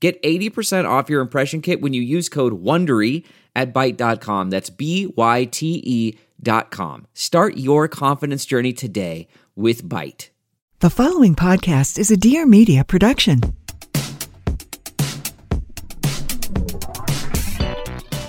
Get 80% off your impression kit when you use code WONDERY at Byte.com. That's B-Y-T-E dot com. Start your confidence journey today with Byte. The following podcast is a Dear Media production.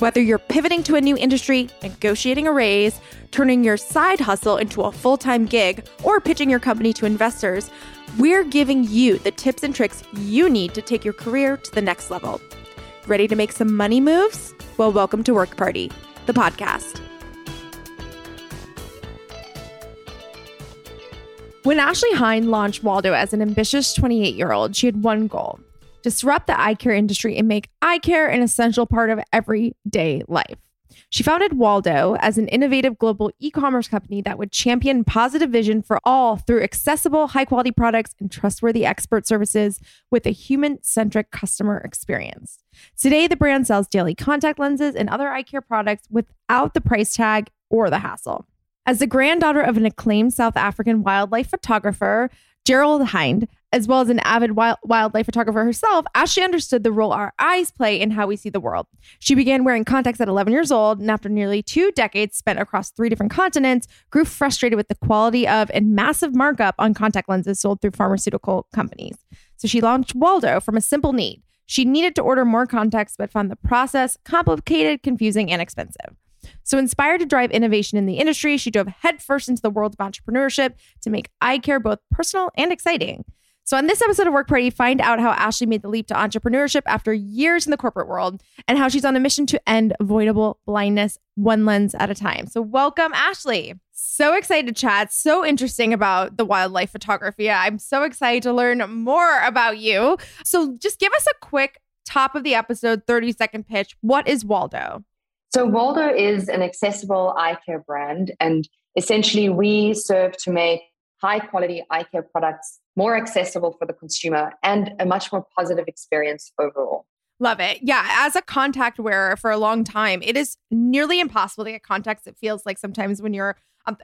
Whether you're pivoting to a new industry, negotiating a raise, turning your side hustle into a full time gig, or pitching your company to investors, we're giving you the tips and tricks you need to take your career to the next level. Ready to make some money moves? Well, welcome to Work Party, the podcast. When Ashleigh Hinde launched Waldo as an ambitious 28 year old, she had one goal disrupt the eye care industry and make eye care an essential part of everyday life. She founded Waldo as an innovative global e commerce company that would champion positive vision for all through accessible, high quality products and trustworthy expert services with a human centric customer experience. Today, the brand sells daily contact lenses and other eye care products without the price tag or the hassle. As the granddaughter of an acclaimed South African wildlife photographer, Gerald Hinde, as well as an avid wild, wildlife photographer herself, Ashleigh understood the role our eyes play in how we see the world. She began wearing contacts at 11 years old, and after nearly two decades spent across three different continents, grew frustrated with the quality of and massive markup on contact lenses sold through pharmaceutical companies. So she launched Waldo from a simple need. She needed to order more contacts, but found the process complicated, confusing, and expensive. So, inspired to drive innovation in the industry, she dove headfirst into the world of entrepreneurship to make eye care both personal and exciting. So, on this episode of Work Party, find out how Ashleigh made the leap to entrepreneurship after years in the corporate world and how she's on a mission to end avoidable blindness one lens at a time. So, welcome, Ashleigh. So excited to chat. So interesting about the wildlife photography. I'm so excited to learn more about you. So, just give us a quick top of the episode 30 second pitch. What is Waldo? So, Waldo is an accessible eye care brand, and essentially, we serve to make high quality eye care products more accessible for the consumer and a much more positive experience overall. Love it. Yeah. As a contact wearer for a long time, it is nearly impossible to get contacts. It feels like sometimes when you're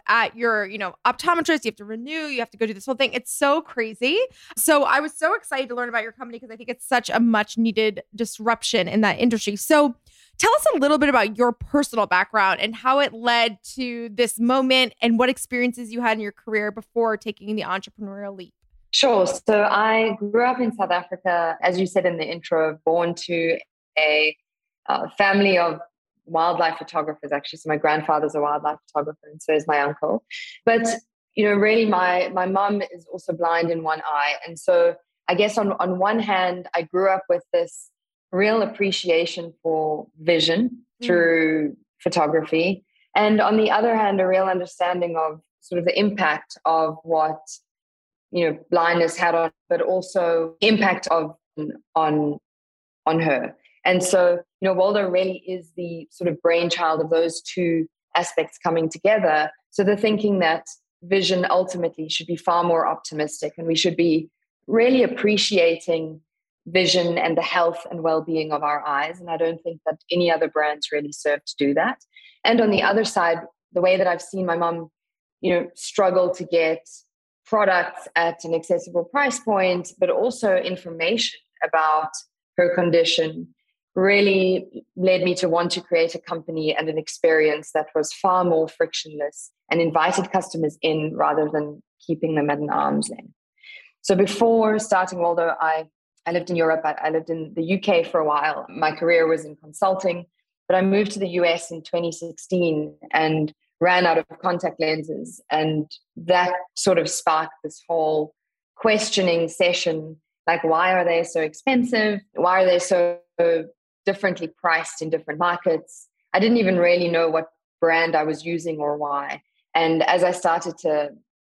at your, you know, optometrist, you have to renew, you have to go do this whole thing. It's so crazy. So I was so excited to learn about your company because I think it's such a much needed disruption in that industry. So Tell us a little bit about your personal background and how it led to this moment and what experiences you had in your career before taking the entrepreneurial leap. Sure. So I grew up in South Africa, as you said in the intro, born to a uh, family of wildlife photographers, actually. So my grandfather's a wildlife photographer, and so is my uncle. But you know, really, my my mom is also blind in one eye, and so I guess on on one hand, I grew up with this real appreciation for vision mm. through photography. And on the other hand, a real understanding of sort of the impact of what you know blindness had on, but also impact of on on her. And so, you know, Waldo really is the sort of brainchild of those two aspects coming together. So the thinking that vision ultimately should be far more optimistic and we should be really appreciating vision and the health and well-being of our eyes and i don't think that any other brands really serve to do that and on the other side the way that i've seen my mom you know struggle to get products at an accessible price point but also information about her condition really led me to want to create a company and an experience that was far more frictionless and invited customers in rather than keeping them at an arm's length. So before starting Waldo, I, I lived in Europe. I, I lived in the UK for a while. My career was in consulting, but I moved to the US in 2016 and ran out of contact lenses. And that sort of sparked this whole questioning session like, why are they so expensive? Why are they so differently priced in different markets. I didn't even really know what brand I was using or why. And as I started to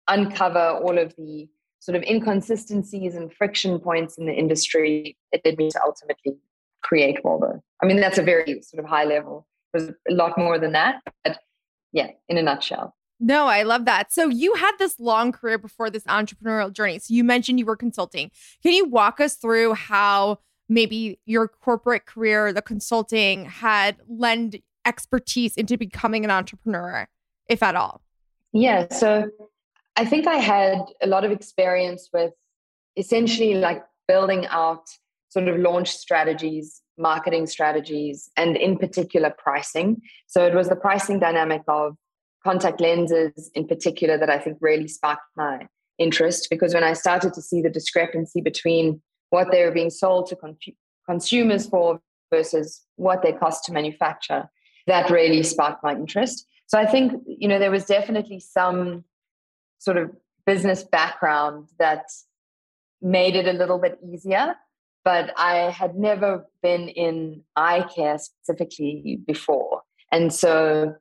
uncover all of the sort of inconsistencies and friction points in the industry, it led me to ultimately create Waldo. I mean, that's a very sort of high level. There's a lot more than that, but yeah, in a nutshell. No, I love that. So you had this long career before this entrepreneurial journey. So you mentioned you were consulting. Can you walk us through how maybe your corporate career, the consulting had lend expertise into becoming an entrepreneur, if at all? Yeah. So I think I had a lot of experience with essentially like building out sort of launch strategies, marketing strategies, and in particular pricing. So it was the pricing dynamic of contact lenses in particular that I think really sparked my interest because when I started to see the discrepancy between what they were being sold to con- consumers for versus what they cost to manufacture. That really sparked my interest. So I think, you know, there was definitely some sort of business background that made it a little bit easier. But I had never been in eye care specifically before. And so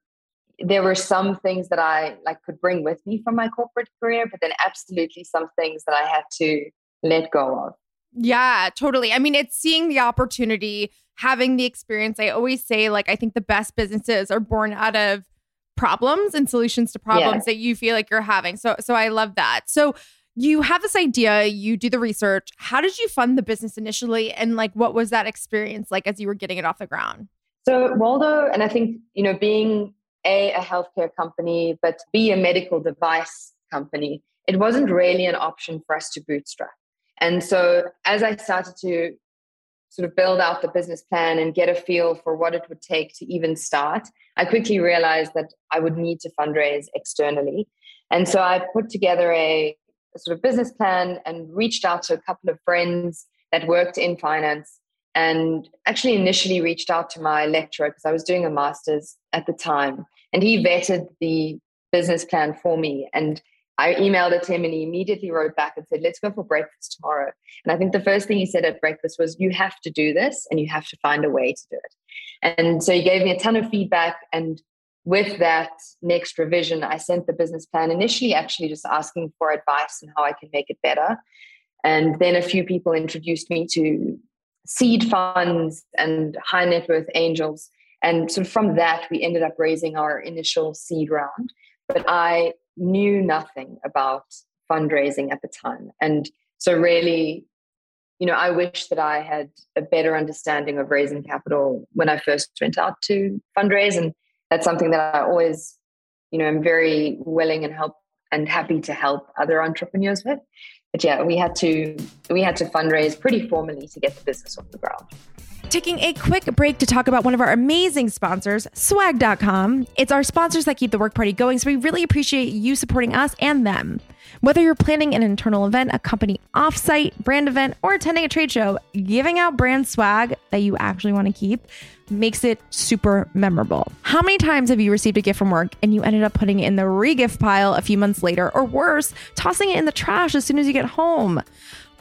there were some things that I like could bring with me from my corporate career, but then absolutely some things that I had to let go of. Yeah, totally. I mean, it's seeing the opportunity, having the experience. I always say, like, I think the best businesses are born out of problems and solutions to problems that you feel like you're having. So, so I love that. So, you have this idea, you do the research. How did you fund the business initially? And like, what was that experience like as you were getting it off the ground? So, Waldo, and I think, you know, being A, a healthcare company, but B, a medical device company, it wasn't really an option for us to bootstrap. And so as I started to sort of build out the business plan and get a feel for what it would take to even start, I quickly realized that I would need to fundraise externally. And so I put together a, a sort of business plan and reached out to a couple of friends that worked in finance and actually initially reached out to my lecturer because I was doing a master's at the time. And he vetted the business plan for me. And I emailed it to him and he immediately wrote back and said, Let's go for breakfast tomorrow. And I think the first thing he said at breakfast was, You have to do this and you have to find a way to do it. And so he gave me a ton of feedback. And with that next revision, I sent the business plan initially, actually just asking for advice and how I can make it better. And then a few people introduced me to seed funds and high net worth angels. And so from that, we ended up raising our initial seed round. But I knew nothing about fundraising at the time. And so, really, you know, I wish that I had a better understanding of raising capital when I first went out to fundraise. And that's something that I always, you know, I'm very willing and help and happy to help other entrepreneurs with. But yeah, we had to we had to fundraise pretty formally to get the business off the ground taking a quick break to talk about one of our amazing sponsors, swag.com. It's our sponsors that keep the work party going, so we really appreciate you supporting us and them. Whether you're planning an internal event, a company offsite, brand event, or attending a trade show, giving out brand swag that you actually want to keep makes it super memorable. How many times have you received a gift from work and you ended up putting it in the regift pile a few months later, or worse, tossing it in the trash as soon as you get home?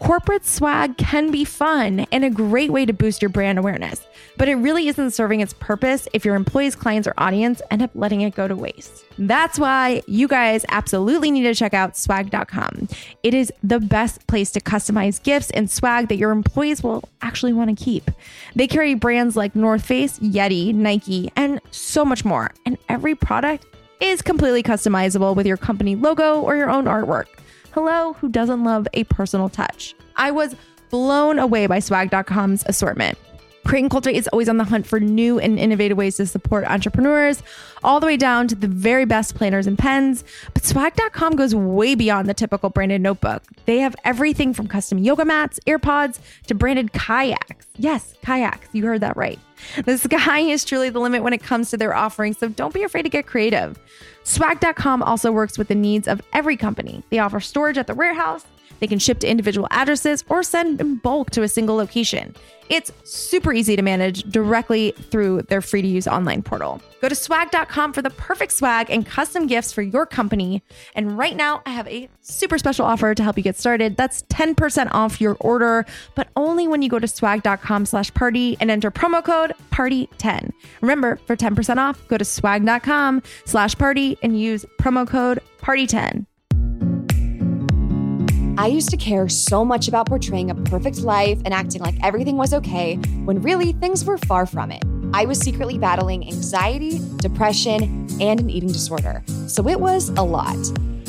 Corporate swag can be fun and a great way to boost your brand awareness, but it really isn't serving its purpose if your employees, clients, or audience end up letting it go to waste. That's why you guys absolutely need to check out swag.com. It is the best place to customize gifts and swag that your employees will actually want to keep. They carry brands like North Face, Yeti, Nike, and so much more. And every product is completely customizable with your company logo or your own artwork. Hello, who doesn't love a personal touch? I was blown away by swag.com's assortment. Create and Cultivate is always on the hunt for new and innovative ways to support entrepreneurs, all the way down to the very best planners and pens. But swag.com goes way beyond the typical branded notebook. They have everything from custom yoga mats, AirPods, to branded kayaks. Yes, kayaks. You heard that right. The sky is truly the limit when it comes to their offerings, so don't be afraid to get creative. Swag.com also works with the needs of every company. They offer storage at the warehouse they can ship to individual addresses or send in bulk to a single location. It's super easy to manage directly through their free to use online portal. Go to swag.com for the perfect swag and custom gifts for your company. And right now, I have a super special offer to help you get started. That's 10% off your order, but only when you go to swag.com slash party and enter promo code party10. Remember, for 10% off, go to swag.com slash party and use promo code party10. I used to care so much about portraying a perfect life and acting like everything was okay when really things were far from it. I was secretly battling anxiety, depression, and an eating disorder. So it was a lot.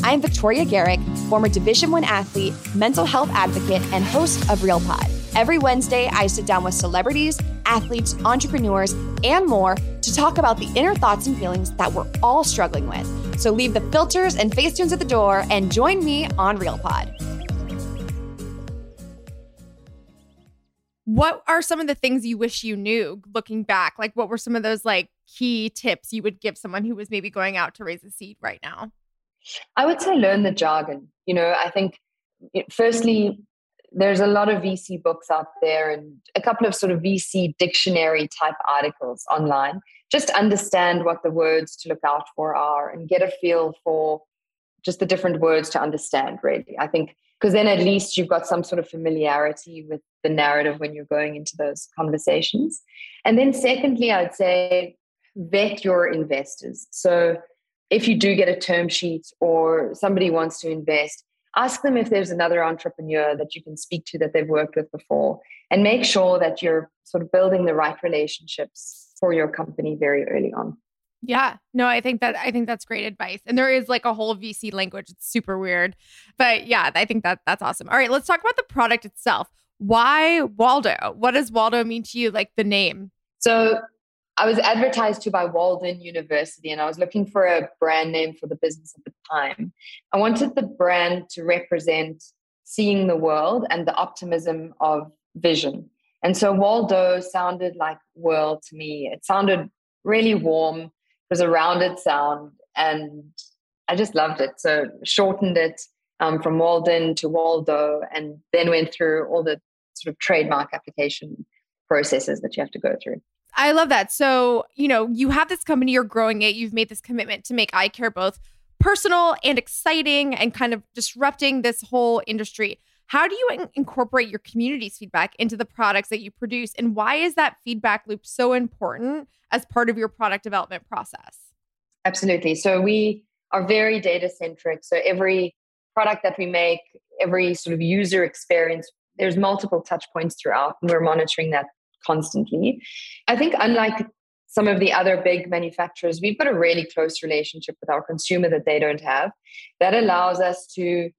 I'm Victoria Garrick, former Division 1 athlete, mental health advocate, and host of Real Pod. Every Wednesday, I sit down with celebrities, athletes, entrepreneurs, and more to talk about the inner thoughts and feelings that we're all struggling with. So leave the filters and face tunes at the door and join me on Real Pod. What are some of the things you wish you knew looking back? Like, what were some of those like key tips you would give someone who was maybe going out to raise a seed right now? I would say learn the jargon. You know, I think it, firstly, there's a lot of VC books out there and a couple of sort of VC dictionary type articles online. Just understand what the words to look out for are and get a feel for just the different words to understand, really. I think because then at least you've got some sort of familiarity with the narrative when you're going into those conversations. And then, secondly, I'd say vet your investors. So, if you do get a term sheet or somebody wants to invest, ask them if there's another entrepreneur that you can speak to that they've worked with before and make sure that you're sort of building the right relationships for your company very early on. Yeah. No, I think that I think that's great advice. And there is like a whole VC language. It's super weird. But yeah, I think that that's awesome. All right, let's talk about the product itself. Why Waldo? What does Waldo mean to you like the name? So, I was advertised to by Walden University and I was looking for a brand name for the business at the time. I wanted the brand to represent seeing the world and the optimism of vision. And so Waldo sounded like world to me. It sounded really warm It was a rounded sound and I just loved it. So shortened it um, from Walden to Waldo and then went through all the sort of trademark application processes that you have to go through. I love that. So, you know, you have this company, you're growing it, you've made this commitment to make eye care both personal and exciting and kind of disrupting this whole industry. How do you in- incorporate your community's feedback into the products that you produce? And why is that feedback loop so important as part of your product development process? Absolutely. So we are very data centric. So every product that we make, every sort of user experience, there's multiple touch points throughout, and we're monitoring that constantly. I think, unlike some of the other big manufacturers, we've got a really close relationship with our consumer that they don't have. That allows us to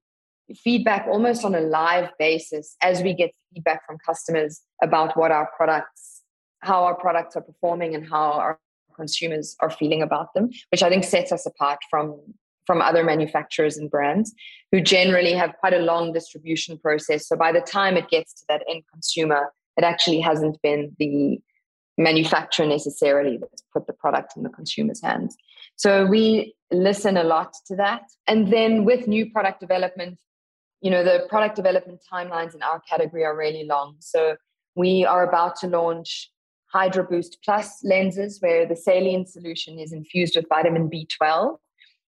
feedback almost on a live basis as we get feedback from customers about what our products, how our products are performing and how our consumers are feeling about them, which I think sets us apart from from other manufacturers and brands who generally have quite a long distribution process. So by the time it gets to that end consumer, it actually hasn't been the manufacturer necessarily that's put the product in the consumer's hands. So we listen a lot to that. And then with new product development, you know, the product development timelines in our category are really long. So we are about to launch Hydra Boost Plus lenses where the saline solution is infused with vitamin B12.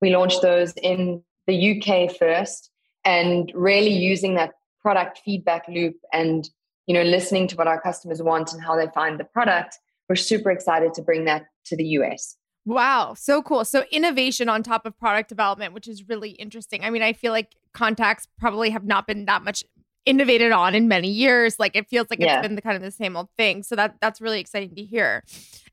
We launched those in the UK first and really using that product feedback loop and you know listening to what our customers want and how they find the product we're super excited to bring that to the US Wow, so cool. So innovation on top of product development, which is really interesting. I mean, I feel like contacts probably have not been that much innovated on in many years. Like it feels like yeah. it's been the kind of the same old thing. So that that's really exciting to hear.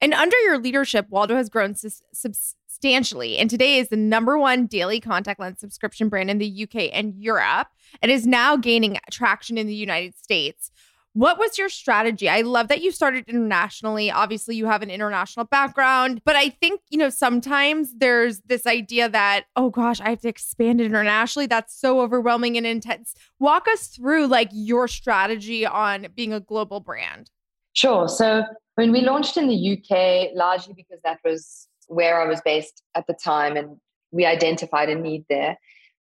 And under your leadership, Waldo has grown substantially and today is the number one daily contact lens subscription brand in the UK and Europe and is now gaining traction in the United States. What was your strategy? I love that you started internationally. Obviously, you have an international background, but I think, you know, sometimes there's this idea that, oh gosh, I have to expand internationally. That's so overwhelming and intense. Walk us through like your strategy on being a global brand. Sure. So when we launched in the UK, largely because that was where I was based at the time and we identified a need there.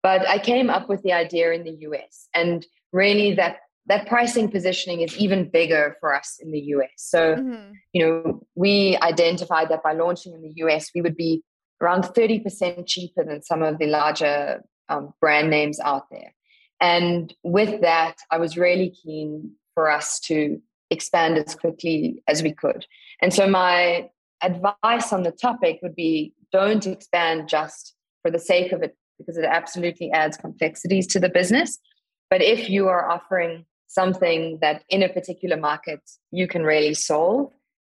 But I came up with the idea in the US and really that that pricing positioning is even bigger for us in the US. So, mm-hmm. you know, we identified that by launching in the US, we would be around 30% cheaper than some of the larger um, brand names out there. And with that, I was really keen for us to expand as quickly as we could. And so, my advice on the topic would be don't expand just for the sake of it, because it absolutely adds complexities to the business. But if you are offering something that in a particular market you can really solve,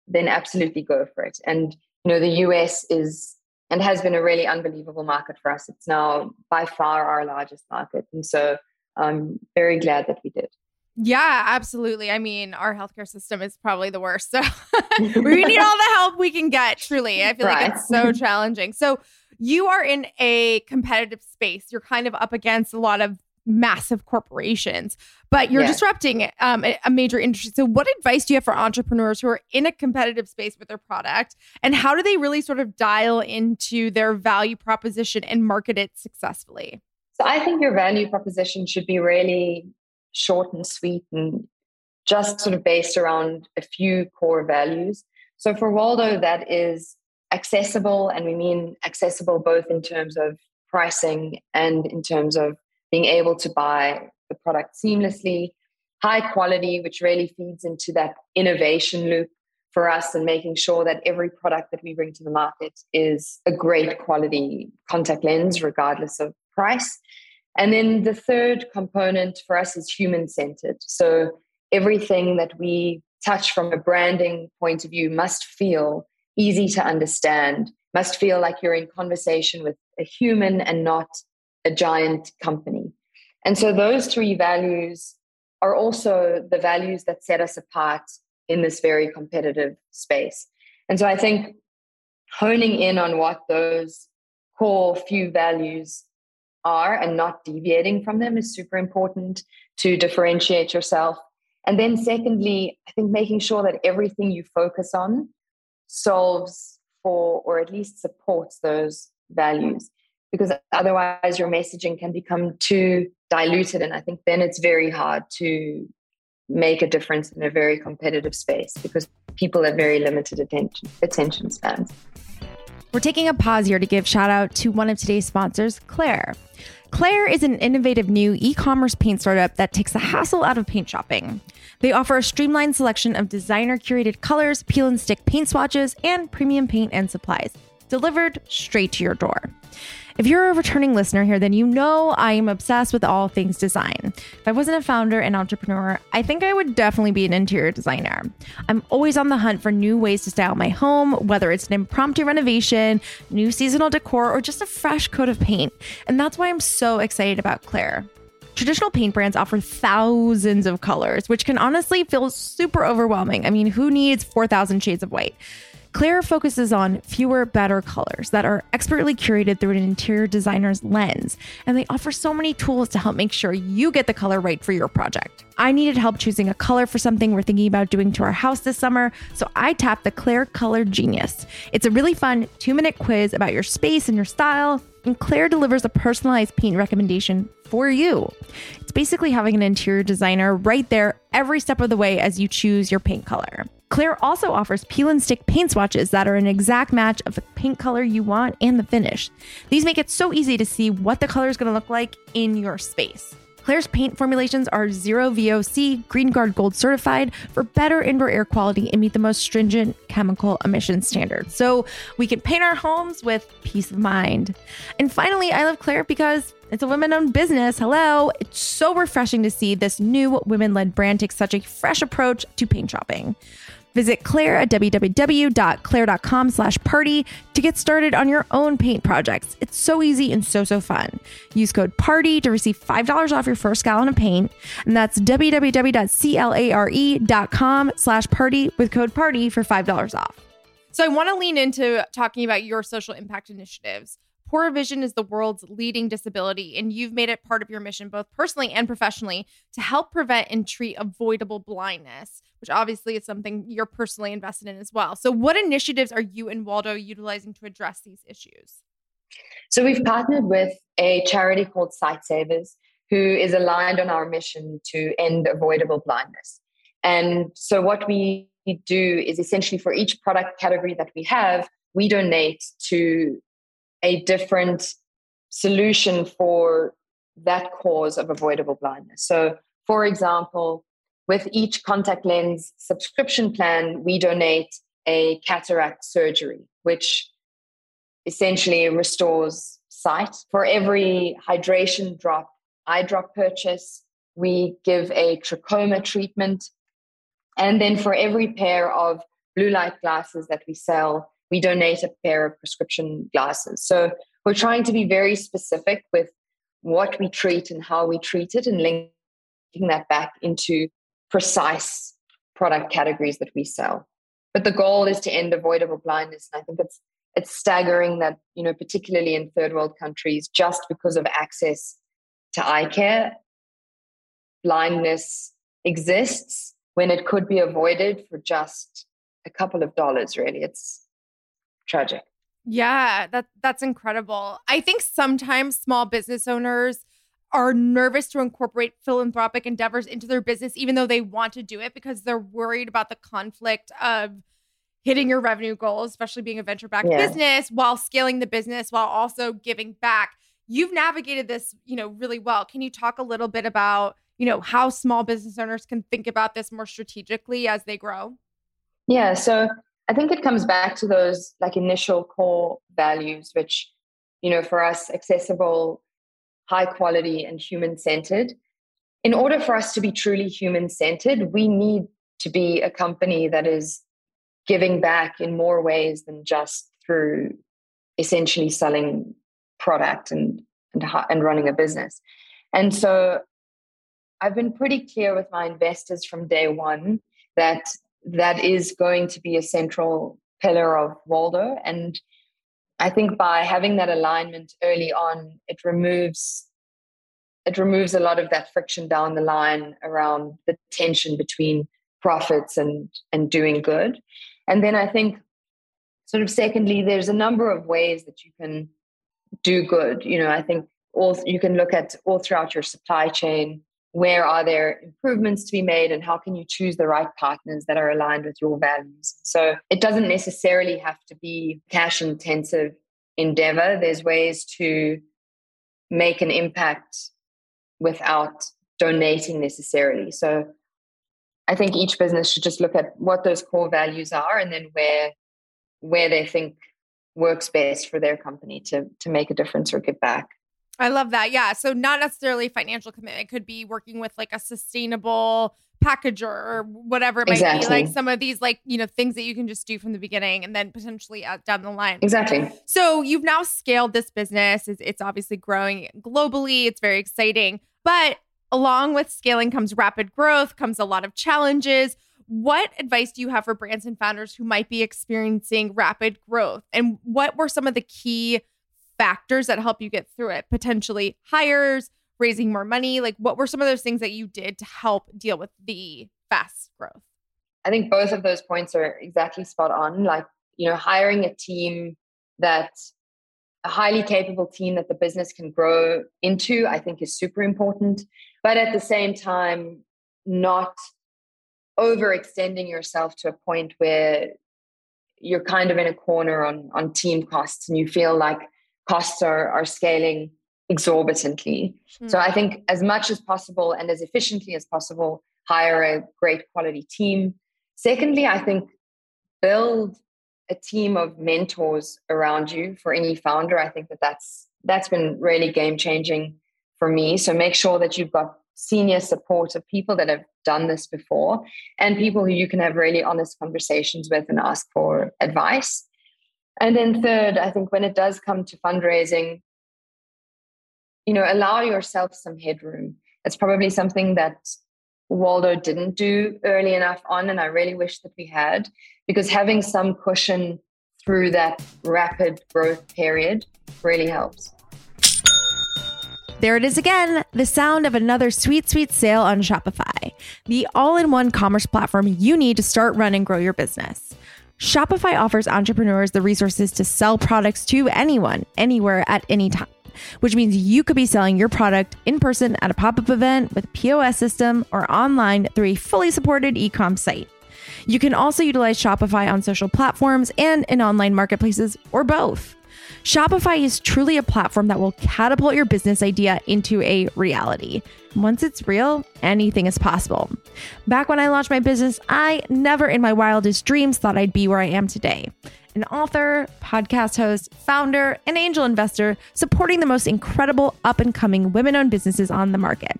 then absolutely go for it. And you know, the US is and has been a really unbelievable market for us. It's now by far our largest market. And so I'm very glad that we did. Yeah, absolutely. I mean, our healthcare system is probably the worst. So we need all the help we can get, truly. I feel right. like it's so challenging. So you are in a competitive space. You're kind of up against a lot of massive corporations, but you're yeah. disrupting um, a major industry. So, what advice do you have for entrepreneurs who are in a competitive space with their product, and how do they really sort of dial into their value proposition and market it successfully? So, I think your value proposition should be really short and sweet and just sort of based around a few core values. So, for Waldo, that is accessible, and we mean accessible both in terms of pricing and in terms of being able to buy the product seamlessly, high quality, which really feeds into that innovation loop for us and making sure that every product that we bring to the market is a great quality contact lens, regardless of price. And then the third component for us is human centered. So everything that we touch from a branding point of view must feel easy to understand, must feel like you're in conversation with a human and not a giant company. And so those three values are also the values that set us apart in this very competitive space. And so I think honing in on what those core few values are and not deviating from them is super important to differentiate yourself. And then, secondly, I think making sure that everything you focus on solves for or at least supports those values because otherwise your messaging can become too diluted and i think then it's very hard to make a difference in a very competitive space because people have very limited attention attention spans. We're taking a pause here to give shout out to one of today's sponsors Clare. Clare is an innovative new e-commerce paint startup that takes the hassle out of paint shopping. They offer a streamlined selection of designer curated colors peel and stick paint swatches and premium paint and supplies delivered straight to your door if you're a returning listener here, then you know I am obsessed with all things design. If I wasn't a founder and entrepreneur, I think I would definitely be an interior designer. I'm always on the hunt for new ways to style my home, whether it's an impromptu renovation, new seasonal decor, or just a fresh coat of paint. And that's why I'm so excited about Clare. Traditional paint brands offer thousands of colors, which can honestly feel super overwhelming. I mean, who needs 4,000 shades of white? Clare focuses on fewer, better colors that are expertly curated through an interior designer's lens, and they offer so many tools to help make sure you get the color right for your project. I needed help choosing a color for something we're thinking about doing to our house this summer, so I tapped the Clare Color Genius. It's a really fun two minute quiz about your space and your style, and Clare delivers a personalized paint recommendation for you. It's basically having an interior designer right there every step of the way as you choose your paint color. Clare also offers peel and stick paint swatches that are an exact match of the paint color you want and the finish. These make it so easy to see what the color is going to look like in your space. Clare's paint formulations are zero VOC, Green Guard Gold certified for better indoor air quality and meet the most stringent chemical emission standards. So we can paint our homes with peace of mind. And finally, I love Clare because it's a women owned business. Hello. It's so refreshing to see this new women led brand take such a fresh approach to paint shopping. Visit Clare at www.clare.com slash party to get started on your own paint projects. It's so easy and so, so fun. Use code PARTY to receive $5 off your first gallon of paint. And that's www.clare.com slash party with code PARTY for $5 off. So I want to lean into talking about your social impact initiatives. Poor vision is the world's leading disability, and you've made it part of your mission, both personally and professionally, to help prevent and treat avoidable blindness, which obviously is something you're personally invested in as well. So, what initiatives are you and Waldo utilizing to address these issues? So, we've partnered with a charity called Sightsavers, who is aligned on our mission to end avoidable blindness. And so, what we do is essentially for each product category that we have, we donate to a different solution for that cause of avoidable blindness. So, for example, with each contact lens subscription plan, we donate a cataract surgery, which essentially restores sight. For every hydration drop, eye drop purchase, we give a trachoma treatment. And then for every pair of blue light glasses that we sell, we donate a pair of prescription glasses. So we're trying to be very specific with what we treat and how we treat it and linking that back into precise product categories that we sell. But the goal is to end avoidable blindness. And I think it's it's staggering that, you know, particularly in third world countries, just because of access to eye care, blindness exists when it could be avoided for just a couple of dollars, really. It's tragic. Yeah, that that's incredible. I think sometimes small business owners are nervous to incorporate philanthropic endeavors into their business even though they want to do it because they're worried about the conflict of hitting your revenue goals, especially being a venture backed yeah. business while scaling the business while also giving back. You've navigated this, you know, really well. Can you talk a little bit about, you know, how small business owners can think about this more strategically as they grow? Yeah, so I think it comes back to those like initial core values, which, you know, for us, accessible, high quality, and human centered. In order for us to be truly human centered, we need to be a company that is giving back in more ways than just through essentially selling product and and, and running a business. And so I've been pretty clear with my investors from day one that that is going to be a central pillar of Waldo. And I think by having that alignment early on, it removes it removes a lot of that friction down the line around the tension between profits and and doing good. And then I think sort of secondly, there's a number of ways that you can do good. You know, I think all you can look at all throughout your supply chain where are there improvements to be made and how can you choose the right partners that are aligned with your values? So it doesn't necessarily have to be cash intensive endeavor. There's ways to make an impact without donating necessarily. So i think each business should just look at what those core values are and then where where they think works best for their company to to make a difference or give back I love that. Yeah. So not necessarily financial commitment. It could be working with like a sustainable packager or whatever it might exactly. be. Like some of these like, you know, things that you can just do from the beginning and then potentially out down the line. Exactly. So you've now scaled this business. It's, it's obviously growing globally. It's very exciting. But along with scaling comes rapid growth, comes a lot of challenges. What advice do you have for brands and founders who might be experiencing rapid growth? And what were some of the key factors that help you get through it? Potentially hires, raising more money? Like, what were some of those things that you did to help deal with the fast growth? I think both of those points are exactly spot on. Like, you know, hiring a team that a highly capable team that the business can grow into, I think is super important. But at the same time, not overextending yourself to a point where you're kind of in a corner on on team costs and you feel like costs are, are scaling exorbitantly. Mm. So I think as much as possible and as efficiently as possible, hire a great quality team. Secondly, I think build a team of mentors around you for any founder. I think that that's that's been really game changing for me. So make sure that you've got senior support of people that have done this before and people who you can have really honest conversations with and ask for advice. And then third, I think when it does come to fundraising, you know, allow yourself some headroom. It's probably something that Waldo didn't do early enough on, and I really wish that we had, because having some cushion through that rapid growth period really helps. There it is again, the sound of another sweet, sweet sale on Shopify, the all in one commerce platform you need to start, run, and grow your business. Shopify offers entrepreneurs the resources to sell products to anyone, anywhere, at any time, which means you could be selling your product in person at a pop up event with a POS system or online through a fully supported e com site. You can also utilize Shopify on social platforms and in online marketplaces or both. Shopify is truly a platform that will catapult your business idea into a reality. Once it's real, anything is possible. Back when I launched my business, I never in my wildest dreams thought I'd be where I am today. An author, podcast host, founder, and angel investor supporting the most incredible up and coming women owned businesses on the market.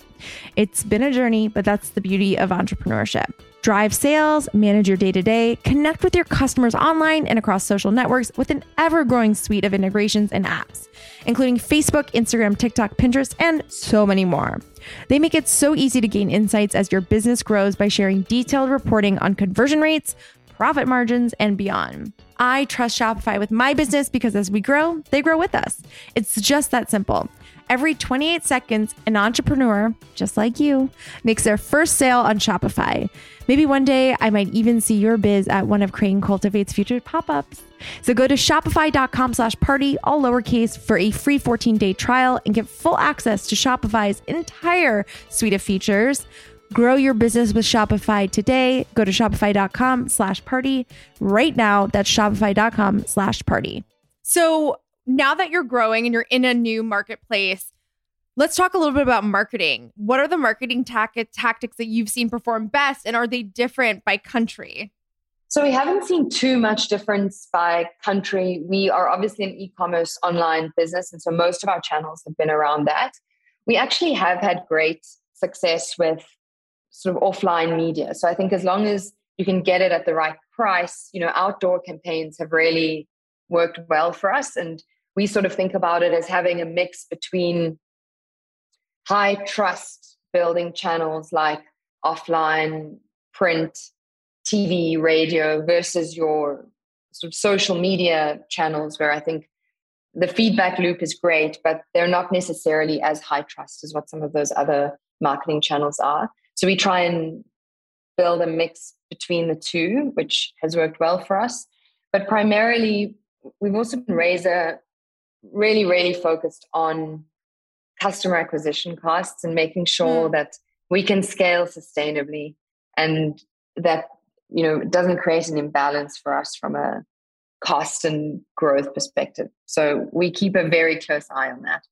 It's been a journey, but that's the beauty of entrepreneurship. Drive sales, manage your day to day, connect with your customers online and across social networks with an ever growing suite of integrations and apps, including Facebook, Instagram, TikTok, Pinterest, and so many more. They make it so easy to gain insights as your business grows by sharing detailed reporting on conversion rates, profit margins, and beyond. I trust Shopify with my business because as we grow, they grow with us. It's just that simple. Every 28 seconds, an entrepreneur, just like you, makes their first sale on Shopify. Maybe one day I might even see your biz at one of Crane Cultivate's future pop-ups. So go to shopify.com slash party, all lowercase, for a free 14-day trial and get full access to Shopify's entire suite of features. Grow your business with Shopify today. Go to shopify.com slash party right now. That's shopify.com slash party. So now that you're growing and you're in a new marketplace, Let's talk a little bit about marketing. What are the marketing ta- tactics that you've seen perform best, and are they different by country? So we haven't seen too much difference by country. We are obviously an e-commerce online business, and so most of our channels have been around that. We actually have had great success with sort of offline media. So I think as long as you can get it at the right price, you know, outdoor campaigns have really worked well for us. And we sort of think about it as having a mix between high trust building channels like offline, print, TV, radio versus your sort of social media channels where I think the feedback loop is great, but they're not necessarily as high trust as what some of those other marketing channels are. So we try and build a mix between the two, which has worked well for us. But primarily, we've also been razor really, really focused on customer acquisition costs and making sure mm. that we can scale sustainably and that you know doesn't create an imbalance for us from a cost and growth perspective so we keep a very close eye on that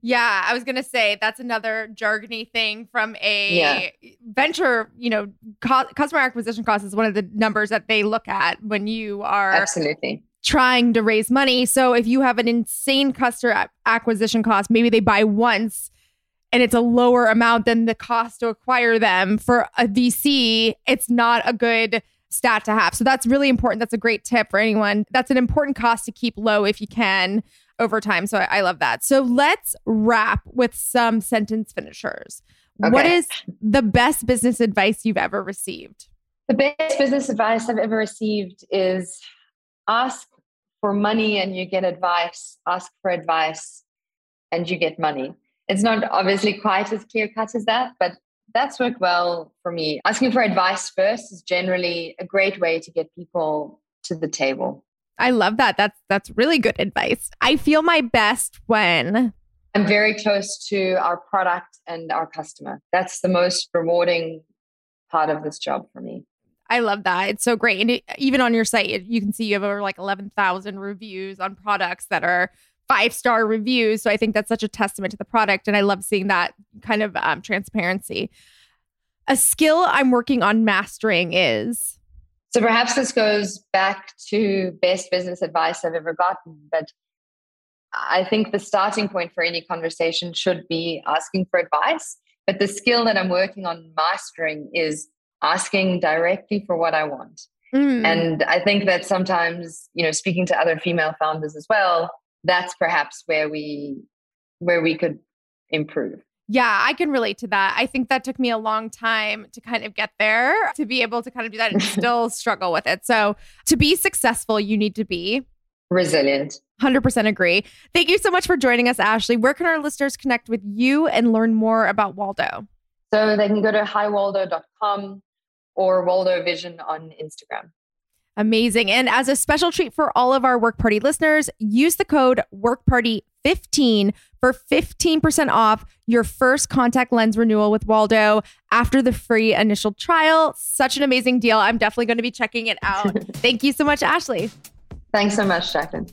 yeah, I was gonna say that's another jargony thing from a yeah. venture. You know, co- customer acquisition cost is one of the numbers that they look at when you are absolutely trying to raise money. So if you have an insane customer acquisition cost, maybe they buy once and it's a lower amount than the cost to acquire them for a VC, it's not a good stat to have. So that's really important. That's a great tip for anyone. That's an important cost to keep low if you can over time. So I, I love that. So let's wrap with some sentence finishers. Okay. What is the best business advice you've ever received? The best business advice I've ever received is ask for money and you get advice, ask for advice and you get money. It's not obviously quite as clear cut as that, but that's worked well for me. Asking for advice first is generally a great way to get people to the table. I love that. That's that's really good advice. I feel my best when I'm very close to our product and our customer. That's the most rewarding part of this job for me. I love that. It's so great. And it, even on your site, you can see you have over like 11,000 reviews on products that are five star reviews. So I think that's such a testament to the product. And I love seeing that kind of um, transparency. A skill I'm working on mastering is. So perhaps this goes back to best business advice I've ever gotten. But I think the starting point for any conversation should be asking for advice But the skill that I'm working on mastering is asking directly for what I want. Mm. And I think that sometimes, you know, speaking to other female founders as well, that's perhaps where we where we could improve. Yeah, I can relate to that. I think that took me a long time to kind of get there, to be able to kind of do that and still struggle with it. So, to be successful, you need to be resilient. 100% agree. Thank you so much for joining us, Ashleigh. Where can our listeners connect with you and learn more about Waldo? So, they can go to hiwaldo.com or Waldo Vision on Instagram. Amazing. And as a special treat for all of our work party listeners, use the code WORKPARTY15 for 15% off your first contact lens renewal with Waldo after the free initial trial. Such an amazing deal. I'm definitely going to be checking it out. Thank you so much, Ashleigh. Thanks so much, Jaclyn.